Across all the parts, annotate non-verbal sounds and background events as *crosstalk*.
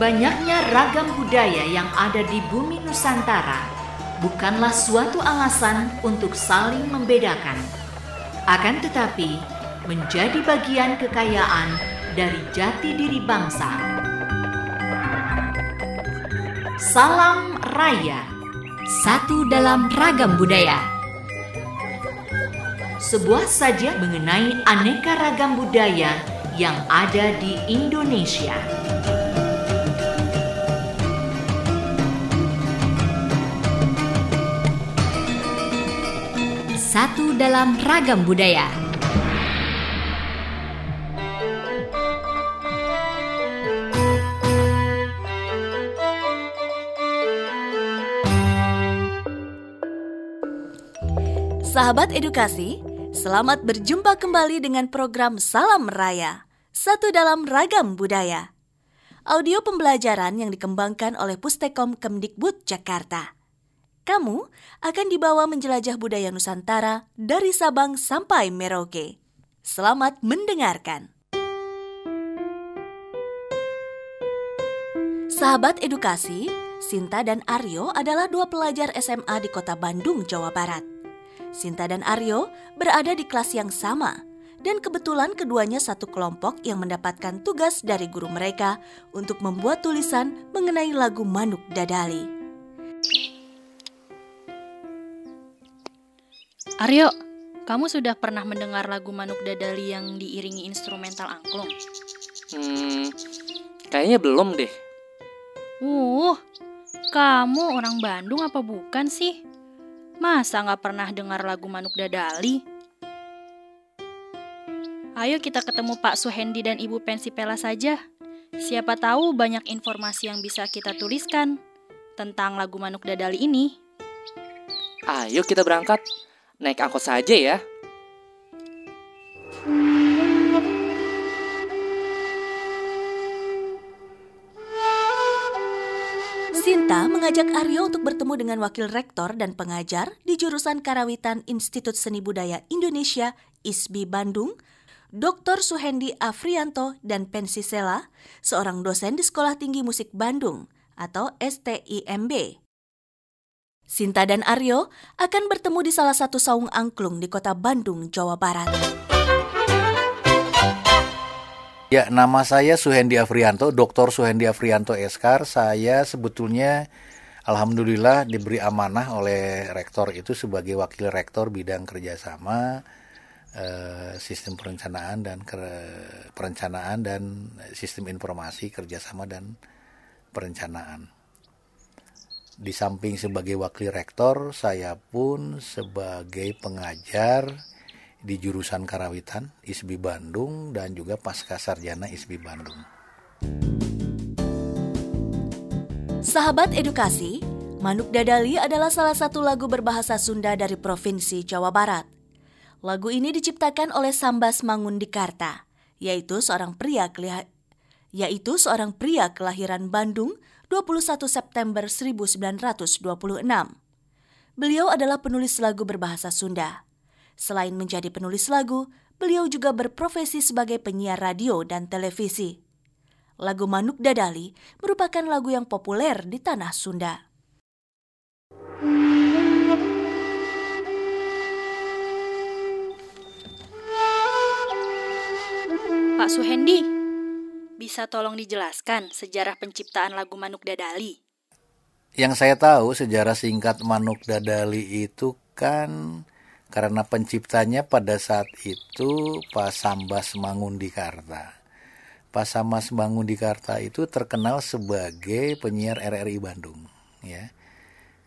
Banyaknya ragam budaya yang ada di bumi Nusantara bukanlah suatu alasan untuk saling membedakan. Akan tetapi, menjadi bagian kekayaan dari jati diri bangsa. Salam Raya Satu dalam ragam budaya Sebuah sajian mengenai aneka ragam budaya yang ada di Indonesia. Satu dalam ragam budaya. Sahabat edukasi, selamat berjumpa kembali dengan program Salam Raya, satu dalam ragam budaya. Audio pembelajaran yang dikembangkan oleh Pustekom Kemdikbud Jakarta. Kamu akan dibawa menjelajah budaya Nusantara dari Sabang sampai Merauke. Selamat mendengarkan. Sahabat edukasi, Sinta dan Aryo adalah dua pelajar SMA di kota Bandung, Jawa Barat. Sinta dan Aryo berada di kelas yang sama, dan kebetulan keduanya satu kelompok yang mendapatkan tugas dari guru mereka untuk membuat tulisan mengenai lagu Manuk Dadali. Aryo, kamu sudah pernah mendengar lagu Manuk Dadali yang diiringi instrumental angklung? Hmm, kayaknya belum deh. Uh, kamu orang Bandung apa bukan sih? Masa nggak pernah dengar lagu Manuk Dadali? Ayo kita ketemu Pak Suhendi dan Ibu Pensipela saja. Siapa tahu banyak informasi yang bisa kita tuliskan tentang lagu Manuk Dadali ini. Ayo kita berangkat. Naik angkot saja ya. Sinta mengajak Aryo untuk bertemu dengan wakil rektor dan pengajar di jurusan Karawitan Institut Seni Budaya Indonesia ISBI Bandung, Dr. Suhendi Afrianto dan Pensisela, seorang dosen di Sekolah Tinggi Musik Bandung atau STIMB. Sinta dan Aryo akan bertemu di salah satu saung angklung di kota Bandung, Jawa Barat. Ya, nama saya Suhendi Afrianto, Dr. Suhendi Afrianto Eskar. Saya sebetulnya alhamdulillah diberi amanah oleh rektor itu sebagai wakil rektor bidang kerjasama eh, sistem perencanaan dan perencanaan dan sistem informasi kerjasama dan perencanaan. Di samping sebagai wakil rektor, saya pun sebagai pengajar di jurusan Karawitan ISBI Bandung dan juga pasca sarjana ISBI Bandung. Sahabat edukasi, Manuk Dadali adalah salah satu lagu berbahasa Sunda dari Provinsi Jawa Barat. Lagu ini diciptakan oleh Sambas Mangundikarta, yaitu seorang pria yaitu seorang pria kelahiran Bandung 21 September 1926. Beliau adalah penulis lagu berbahasa Sunda. Selain menjadi penulis lagu, beliau juga berprofesi sebagai penyiar radio dan televisi. Lagu Manuk Dadali merupakan lagu yang populer di tanah Sunda. Pak Suhendi, bisa tolong dijelaskan sejarah penciptaan lagu Manuk Dadali? Yang saya tahu sejarah singkat Manuk Dadali itu kan karena penciptanya pada saat itu Pak Sambas Mangundikarta. Pak Sambas Mangundikarta itu terkenal sebagai penyiar RRI Bandung, ya.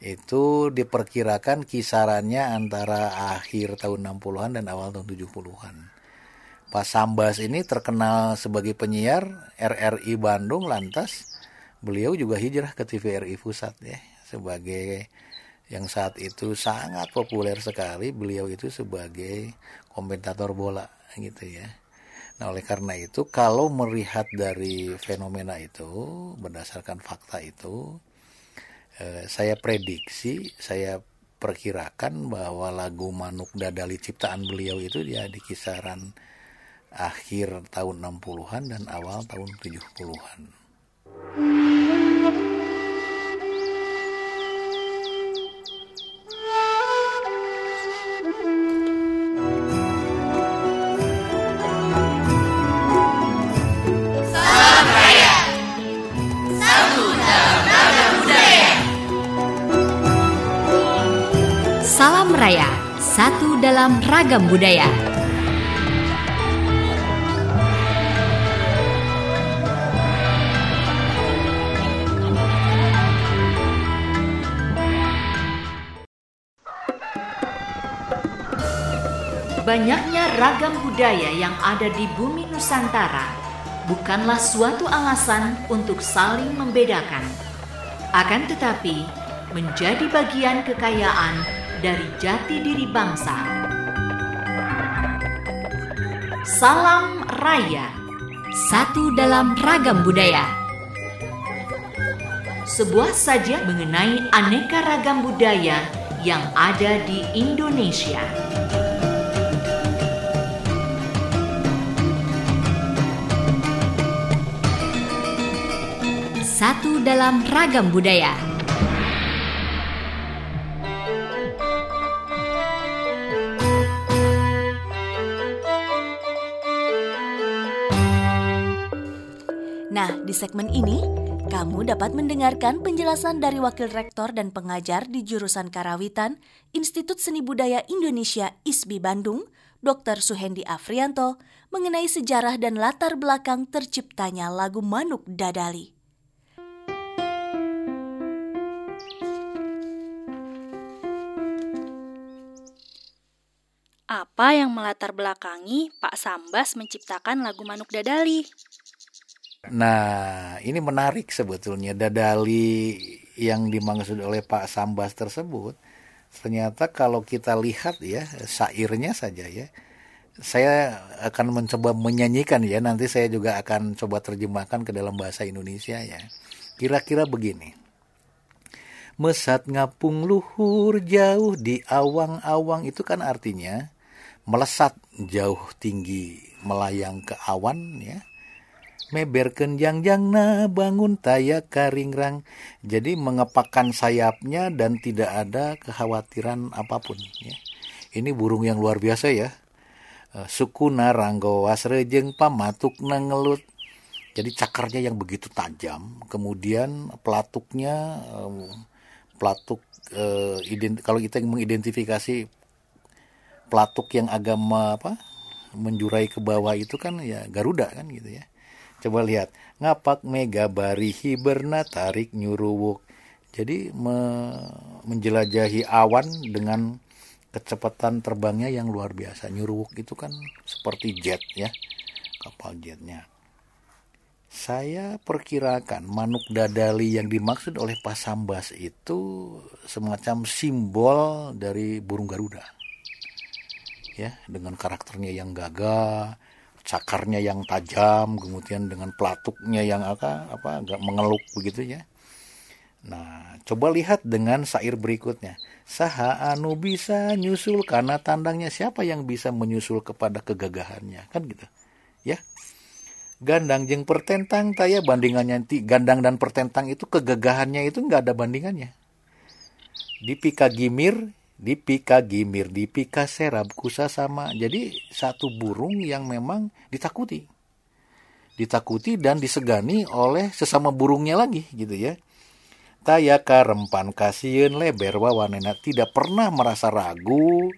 Itu diperkirakan kisarannya antara akhir tahun 60-an dan awal tahun 70-an. Pak Sambas ini terkenal sebagai penyiar RRI Bandung lantas beliau juga hijrah ke TVRI Pusat ya sebagai yang saat itu sangat populer sekali beliau itu sebagai komentator bola gitu ya. Nah oleh karena itu kalau melihat dari fenomena itu berdasarkan fakta itu eh, saya prediksi saya perkirakan bahwa lagu Manuk Dadali ciptaan beliau itu dia di kisaran akhir tahun 60-an dan awal tahun 70-an. Salam Raya, satu dalam ragam budaya. Banyaknya ragam budaya yang ada di bumi Nusantara bukanlah suatu alasan untuk saling membedakan. Akan tetapi, menjadi bagian kekayaan dari jati diri bangsa. Salam Raya, satu dalam ragam budaya. Sebuah saja mengenai aneka ragam budaya yang ada di Indonesia. Satu dalam ragam budaya. Nah, di segmen ini, kamu dapat mendengarkan penjelasan dari Wakil Rektor dan Pengajar di Jurusan Karawitan Institut Seni Budaya Indonesia ISBI Bandung, Dr. Suhendi Afrianto, mengenai sejarah dan latar belakang terciptanya lagu Manuk Dadali. Apa yang melatar belakangi Pak Sambas menciptakan lagu Manuk Dadali? Nah, ini menarik sebetulnya dadali yang dimaksud oleh Pak Sambas tersebut. Ternyata kalau kita lihat ya, sairnya saja ya. Saya akan mencoba menyanyikan ya, nanti saya juga akan coba terjemahkan ke dalam bahasa Indonesia ya. Kira-kira begini. Mesat ngapung luhur jauh di awang-awang itu kan artinya melesat jauh tinggi melayang ke awan ya. Meberken jang-jangna bangun taya karingrang. Jadi mengepakkan sayapnya dan tidak ada kekhawatiran apa pun ya. ini burung yang luar biasa ya. Uh, suku naranggo wasrejeng pamatuk nangelut jadi cakarnya yang begitu tajam. Kemudian pelatuknya uh, pelatuk ident kalau kita mengidentifikasi pelatuk yang agak apa menjurai ke bawah itu kan ya Garuda kan gitu ya Coba lihat, ngapak mega bari hiberna tarik nyuruwuk. Jadi me, menjelajahi awan dengan kecepatan terbangnya yang luar biasa. Nyuruwuk itu kan seperti jet ya, kapal jetnya. Saya perkirakan manuk dadali yang dimaksud oleh Pak Sambas itu semacam simbol dari burung Garuda. Ya, dengan karakternya yang gagah, cakarnya yang tajam, kemudian dengan pelatuknya yang apa apa agak mengeluk begitu ya. Nah, coba lihat dengan sair berikutnya. Saha anu bisa nyusul karena tandangnya siapa yang bisa menyusul kepada kegagahannya kan gitu. Ya. Gandang jeng pertentang taya bandingannya nanti gandang dan pertentang itu kegagahannya itu nggak ada bandingannya. Di Pika Gimir dipika gimir, dipika serab, kusa sama. Jadi satu burung yang memang ditakuti. Ditakuti dan disegani oleh sesama burungnya lagi gitu ya. Tayaka rempan kasihin leber wawanena tidak pernah merasa ragu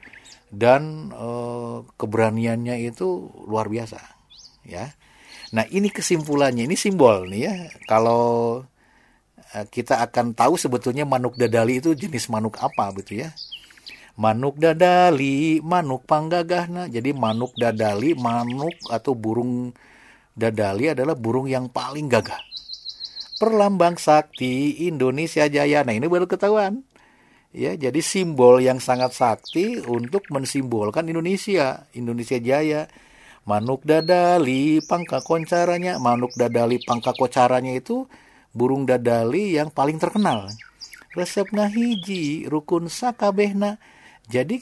dan e, keberaniannya itu luar biasa ya. Nah ini kesimpulannya ini simbol nih ya kalau eh, kita akan tahu sebetulnya manuk dadali itu jenis manuk apa gitu ya manuk dadali manuk panggagahna. Jadi manuk dadali manuk atau burung dadali adalah burung yang paling gagah. Perlambang sakti Indonesia Jaya. Nah ini baru ketahuan. Ya jadi simbol yang sangat sakti untuk mensimbolkan Indonesia Indonesia Jaya. Manuk dadali pangka koncaranya. Manuk dadali pangka kocaranya itu burung dadali yang paling terkenal. Resep ngahiji rukun sakabehna jadi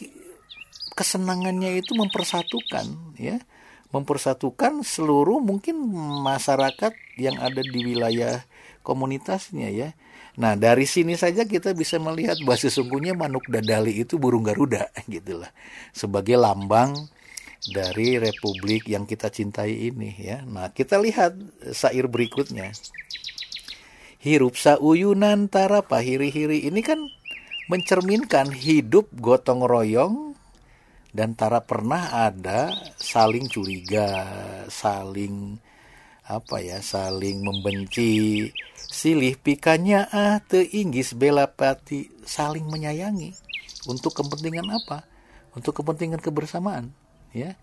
kesenangannya itu mempersatukan ya, mempersatukan seluruh mungkin masyarakat yang ada di wilayah komunitasnya ya. Nah dari sini saja kita bisa melihat bahwa sesungguhnya manuk dadali itu burung garuda *laughs* gitulah sebagai lambang dari republik yang kita cintai ini ya. Nah kita lihat sair berikutnya. Hirup sauyunan tara pahiri-hiri ini kan mencerminkan hidup gotong royong dan tak pernah ada saling curiga, saling apa ya, saling membenci, silih pikanya ah teinggis bela pati saling menyayangi untuk kepentingan apa? Untuk kepentingan kebersamaan, ya.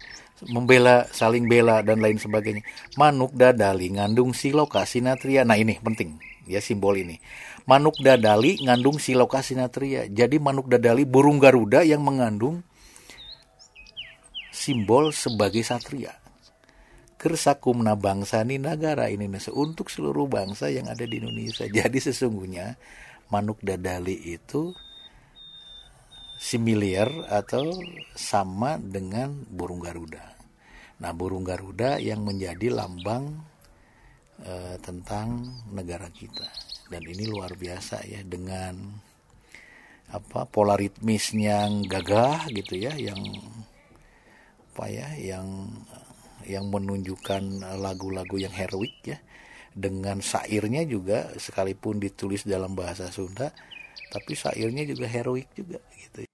Membela, saling bela dan lain sebagainya. Manuk dadali ngandung siloka sinatria. Nah, ini penting ya simbol ini. Manuk dadali ngandung siloka sinatria. Jadi manuk dadali burung garuda yang mengandung simbol sebagai satria. Kersakumna bangsa ini negara Indonesia untuk seluruh bangsa yang ada di Indonesia. *laughs* Jadi sesungguhnya manuk dadali itu similar atau sama dengan burung garuda. Nah, burung garuda yang menjadi lambang e, tentang negara kita. Dan ini luar biasa ya dengan apa polaritmisnya yang gagah gitu ya, yang apa ya yang yang menunjukkan lagu-lagu yang heroik ya dengan sairnya juga sekalipun ditulis dalam bahasa Sunda tapi sairnya juga heroik juga gitu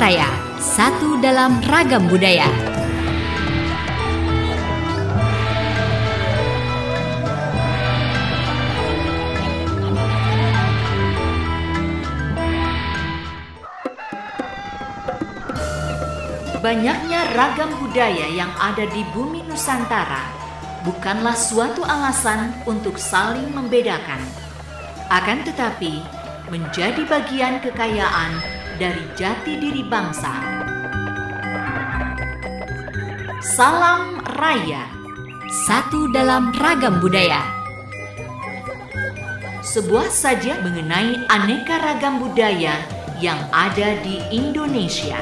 Raya Satu dalam ragam budaya. Banyaknya ragam budaya yang ada di bumi Nusantara bukanlah suatu alasan untuk saling membedakan, akan tetapi menjadi bagian kekayaan dari jati diri bangsa. Salam Raya, satu dalam ragam budaya. Sebuah saja mengenai aneka ragam budaya yang ada di Indonesia.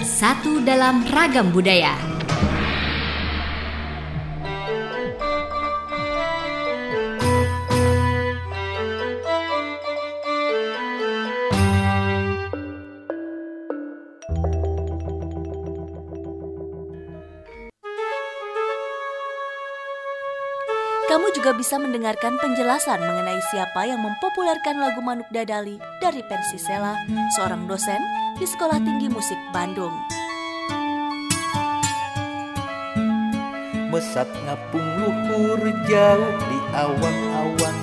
Satu dalam ragam budaya. Juga bisa mendengarkan penjelasan mengenai siapa yang mempopulerkan lagu Manuk Dadali dari Pensi Sela, seorang dosen di Sekolah Tinggi Musik Bandung. Mesat ngapung luhur jauh di awan-awan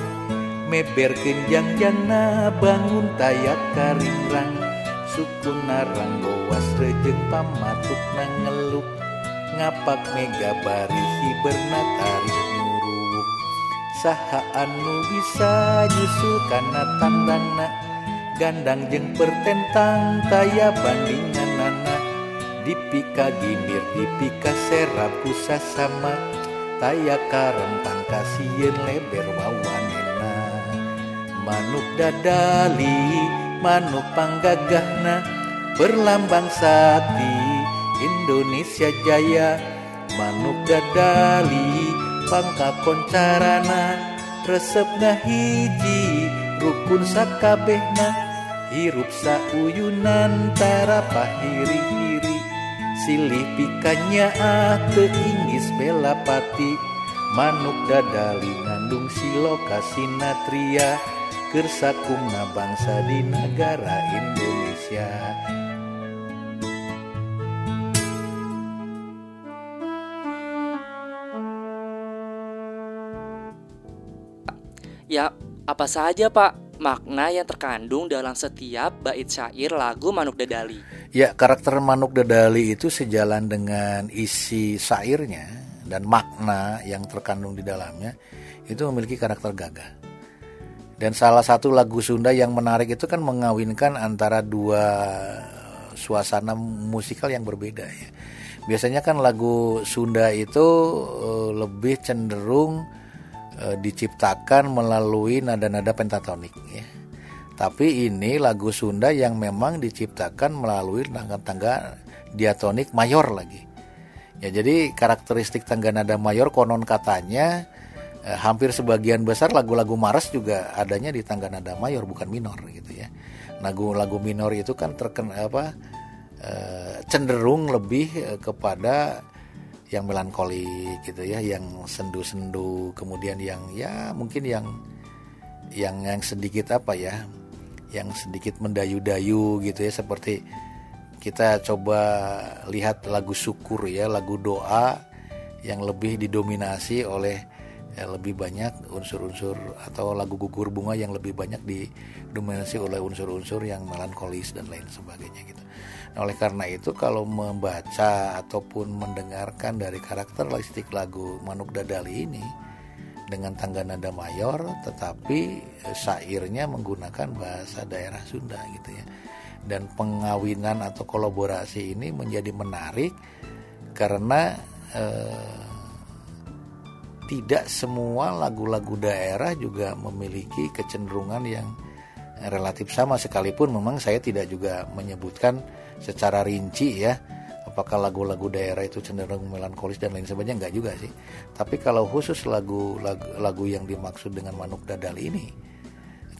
Meber kenjang jana bangun tayak karingrang Suku narang gowas rejeng pamatuk nangeluk Ngapak mega barisi bernatarik nyuruh Saha anu bisa nyusul kana tandangna Gandang jeng pertentang taya bandingan nana. Dipika gimbir dipika serap sama. Taya karempan kasieun leber wawanena Manuk dadali manuk panggagahna. Berlambang sakti Indonesia Jaya. Manuk dadali pangkap koncarana resepna hiji rukun sakabehna hirup sauyunan tara pahiri-hiri silih pikanya ah inggis belapati manuk dadali ngandung siloka sinatria kersakumna bangsa di negara Indonesia. Ya, apa saja Pak makna yang terkandung dalam setiap bait syair lagu Manuk Dadali? Ya, karakter Manuk Dadali itu sejalan dengan isi syairnya dan makna yang terkandung di dalamnya itu memiliki karakter gagah. Dan salah satu lagu Sunda yang menarik itu kan mengawinkan antara dua suasana musikal yang berbeda ya. Biasanya kan lagu Sunda itu uh, lebih cenderung uh, diciptakan melalui nada-nada pentatonik ya. Tapi ini lagu Sunda yang memang diciptakan melalui tangga-tangga diatonik mayor lagi. Ya jadi karakteristik tangga nada mayor konon katanya eh, hampir sebagian besar lagu-lagu Mars juga adanya di tangga nada mayor bukan minor gitu ya. Lagu-lagu minor itu kan terkena apa eh, cenderung lebih eh, kepada yang melankolik gitu ya, yang sendu-sendu, kemudian yang ya mungkin yang yang yang sedikit apa ya, yang sedikit mendayu-dayu gitu ya seperti kita coba lihat lagu syukur ya, lagu doa yang lebih didominasi oleh ya, lebih banyak unsur-unsur atau lagu gugur bunga yang lebih banyak didominasi oleh unsur-unsur yang melankolis dan lain sebagainya gitu. Nah, oleh karena itu kalau membaca ataupun mendengarkan dari karakteristik lagu Manuk Dadali ini dengan tangga nada mayor tetapi eh, syairnya menggunakan bahasa daerah Sunda gitu ya. Dan pengawinan atau kolaborasi ini menjadi menarik karena eh, tidak semua lagu-lagu daerah juga memiliki kecenderungan yang relatif sama. Sekalipun memang saya tidak juga menyebutkan secara rinci ya apakah lagu-lagu daerah itu cenderung melankolis dan lain sebagainya enggak juga sih. Tapi kalau khusus lagu lagu, yang dimaksud dengan Manuk Dadali ini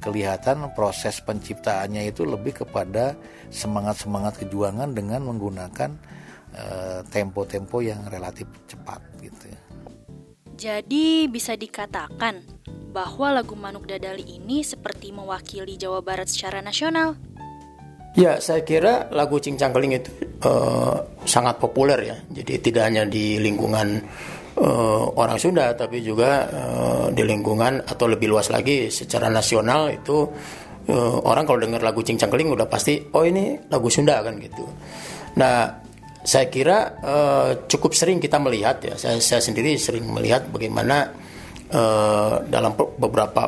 kelihatan proses penciptaannya itu lebih kepada semangat-semangat kejuangan dengan menggunakan eh, tempo-tempo uh, yang relatif cepat gitu Jadi bisa dikatakan bahwa lagu Manuk Dadali ini seperti mewakili Jawa Barat secara nasional. Ya, saya kira lagu Cincang Keling itu uh, sangat populer ya. Jadi tidak hanya di lingkungan uh, orang Sunda, tapi juga uh, di lingkungan atau lebih luas lagi secara nasional itu uh, orang kalau dengar lagu Cincang Keling udah pasti, oh ini lagu Sunda kan gitu. Nah, saya kira uh, cukup sering kita melihat ya. Saya, saya sendiri sering melihat bagaimana uh, dalam beberapa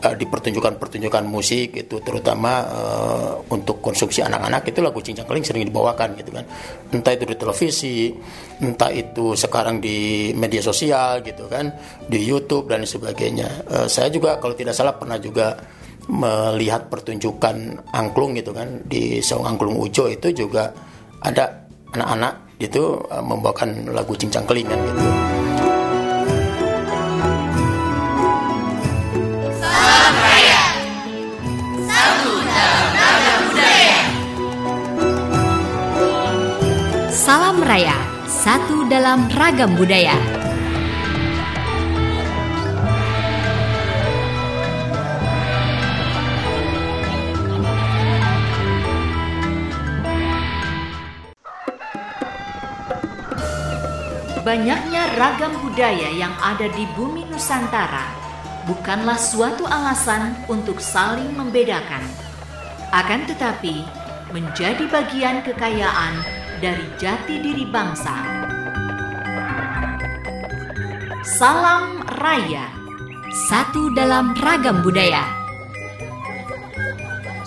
uh, di pertunjukan-pertunjukan musik itu terutama uh, untuk konsumsi anak-anak itu lagu cincang keling sering dibawakan gitu kan entah itu di televisi entah itu sekarang di media sosial gitu kan di YouTube dan sebagainya uh, saya juga kalau tidak salah pernah juga melihat pertunjukan angklung gitu kan di Saung Angklung Ujo itu juga ada anak-anak itu uh, membawakan lagu cincang keling kan gitu. Salam Raya, satu dalam ragam budaya. Banyaknya ragam budaya yang ada di bumi Nusantara bukanlah suatu alasan untuk saling membedakan. Akan tetapi, menjadi bagian kekayaan dari jati diri bangsa. Salam Raya, satu dalam ragam budaya.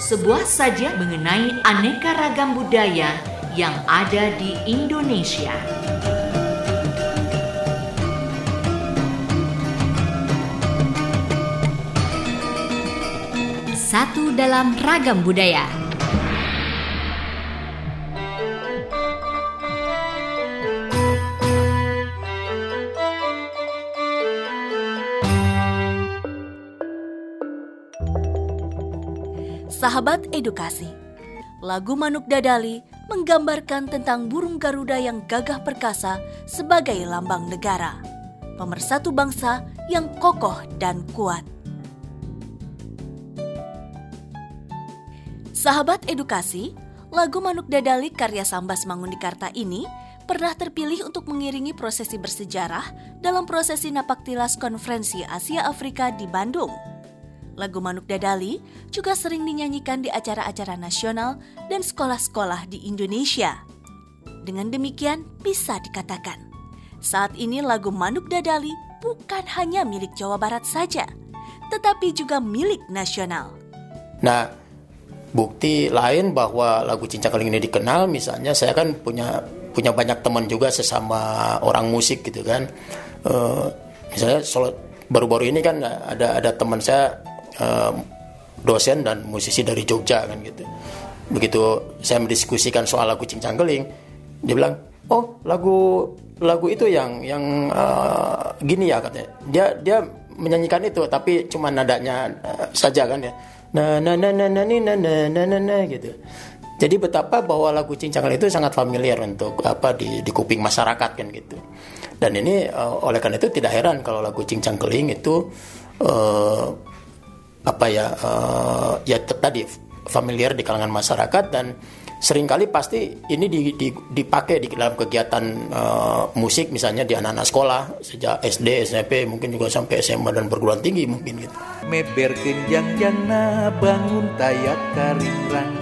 Sebuah sajian mengenai aneka ragam budaya yang ada di Indonesia. Satu dalam ragam budaya. Sahabat edukasi, lagu Manuk Dadali menggambarkan tentang burung Garuda yang gagah perkasa sebagai lambang negara, pemersatu bangsa yang kokoh dan kuat. Sahabat edukasi, lagu Manuk Dadali karya Sambas Mangundikarta ini pernah terpilih untuk mengiringi prosesi bersejarah dalam prosesi Napaktilas Konferensi Asia Afrika di Bandung. Lagu Manuk Dadali juga sering dinyanyikan di acara-acara nasional dan sekolah-sekolah di Indonesia. Dengan demikian, bisa dikatakan saat ini lagu Manuk Dadali bukan hanya milik Jawa Barat saja, tetapi juga milik nasional. Nah, bukti lain bahwa lagu Cincang Keling ini dikenal, misalnya saya kan punya punya banyak teman juga sesama orang musik gitu kan. Uh, misalnya baru-baru ini kan ada ada teman saya uh, dosen dan musisi dari Jogja kan gitu. Begitu saya mendiskusikan soal lagu Cincang Keling, dia bilang, "Oh, lagu lagu itu yang yang uh, gini ya katanya." Dia dia menyanyikan itu tapi cuma nadanya uh, saja kan ya na na na na na na na na na na gitu. Jadi betapa bahwa lagu cincang itu sangat familiar untuk apa di di kuping masyarakat kan gitu. Dan ini uh, oleh karena itu tidak heran kalau lagu cincang keling itu uh, apa ya uh, ya tadi familiar di kalangan masyarakat dan sering kali pasti ini dipakai di dalam kegiatan uh, musik misalnya di anak-anak sekolah sejak SD, SMP mungkin juga sampai SMA dan perguruan tinggi mungkin gitu. Meber kenjang jana bangun tayak karingrang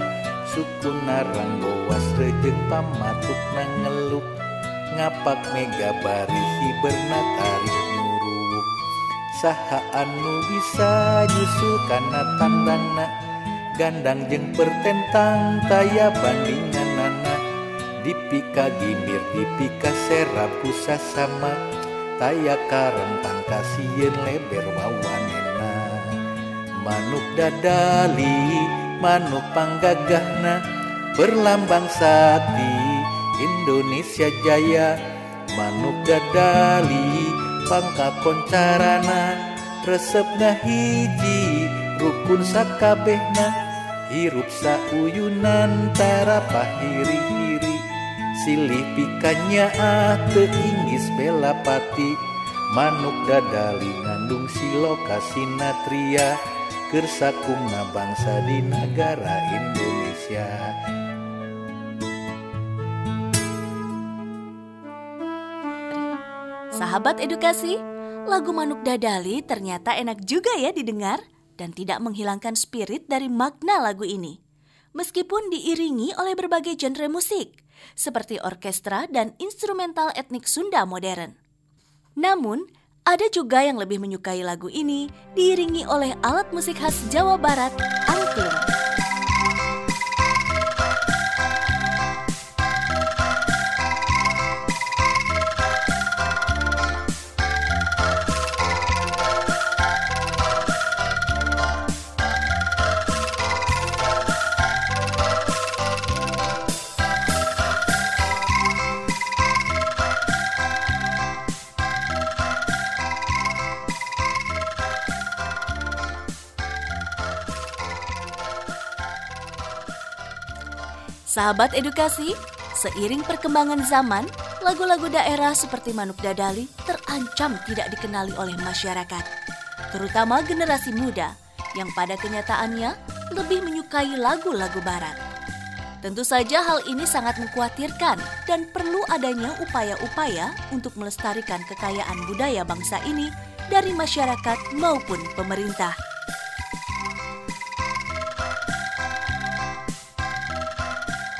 suku narang bawas rejeng pamatuk nangeluk ngapak mega barihi bernatarik nyuruh saha anu bisa nyusul karena tandangna gandang jeng pertentang taya bandingan nana. Dipika gimir dipika serap pusa sama. Taya karentang kasihin leber wawanena. Manuk dadali manuk panggagahna. Berlambang sati Indonesia Jaya. Manuk dadali pangka koncarana resepna hiji rukun sakabehna. Hirup sauyunan tara pahiri-hiri silih pikanya ah teingis belapati manuk dadali ngandung siloka sinatria kersakumna bangsa di negara Indonesia. Sahabat edukasi, lagu Manuk Dadali ternyata enak juga ya didengar dan tidak menghilangkan spirit dari makna lagu ini. Meskipun diiringi oleh berbagai genre musik, seperti orkestra dan instrumental etnik Sunda modern. Namun, ada juga yang lebih menyukai lagu ini diiringi oleh alat musik khas Jawa Barat, angklung. Sahabat edukasi, seiring perkembangan zaman, lagu-lagu daerah seperti Manuk Dadali terancam tidak dikenali oleh masyarakat, terutama generasi muda yang pada kenyataannya lebih menyukai lagu-lagu barat. Tentu saja hal ini sangat mengkhawatirkan dan perlu adanya upaya-upaya untuk melestarikan kekayaan budaya bangsa ini dari masyarakat maupun pemerintah.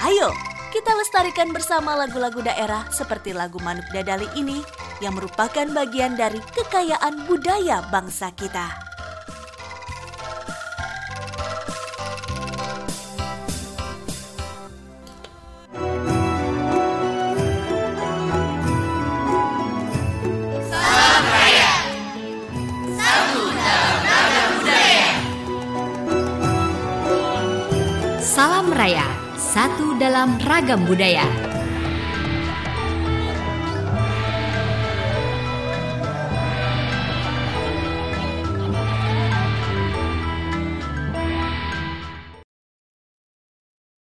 Ayo, kita lestarikan bersama lagu-lagu daerah seperti lagu Manuk Dadali ini yang merupakan bagian dari kekayaan budaya bangsa kita. Dalam ragam budaya.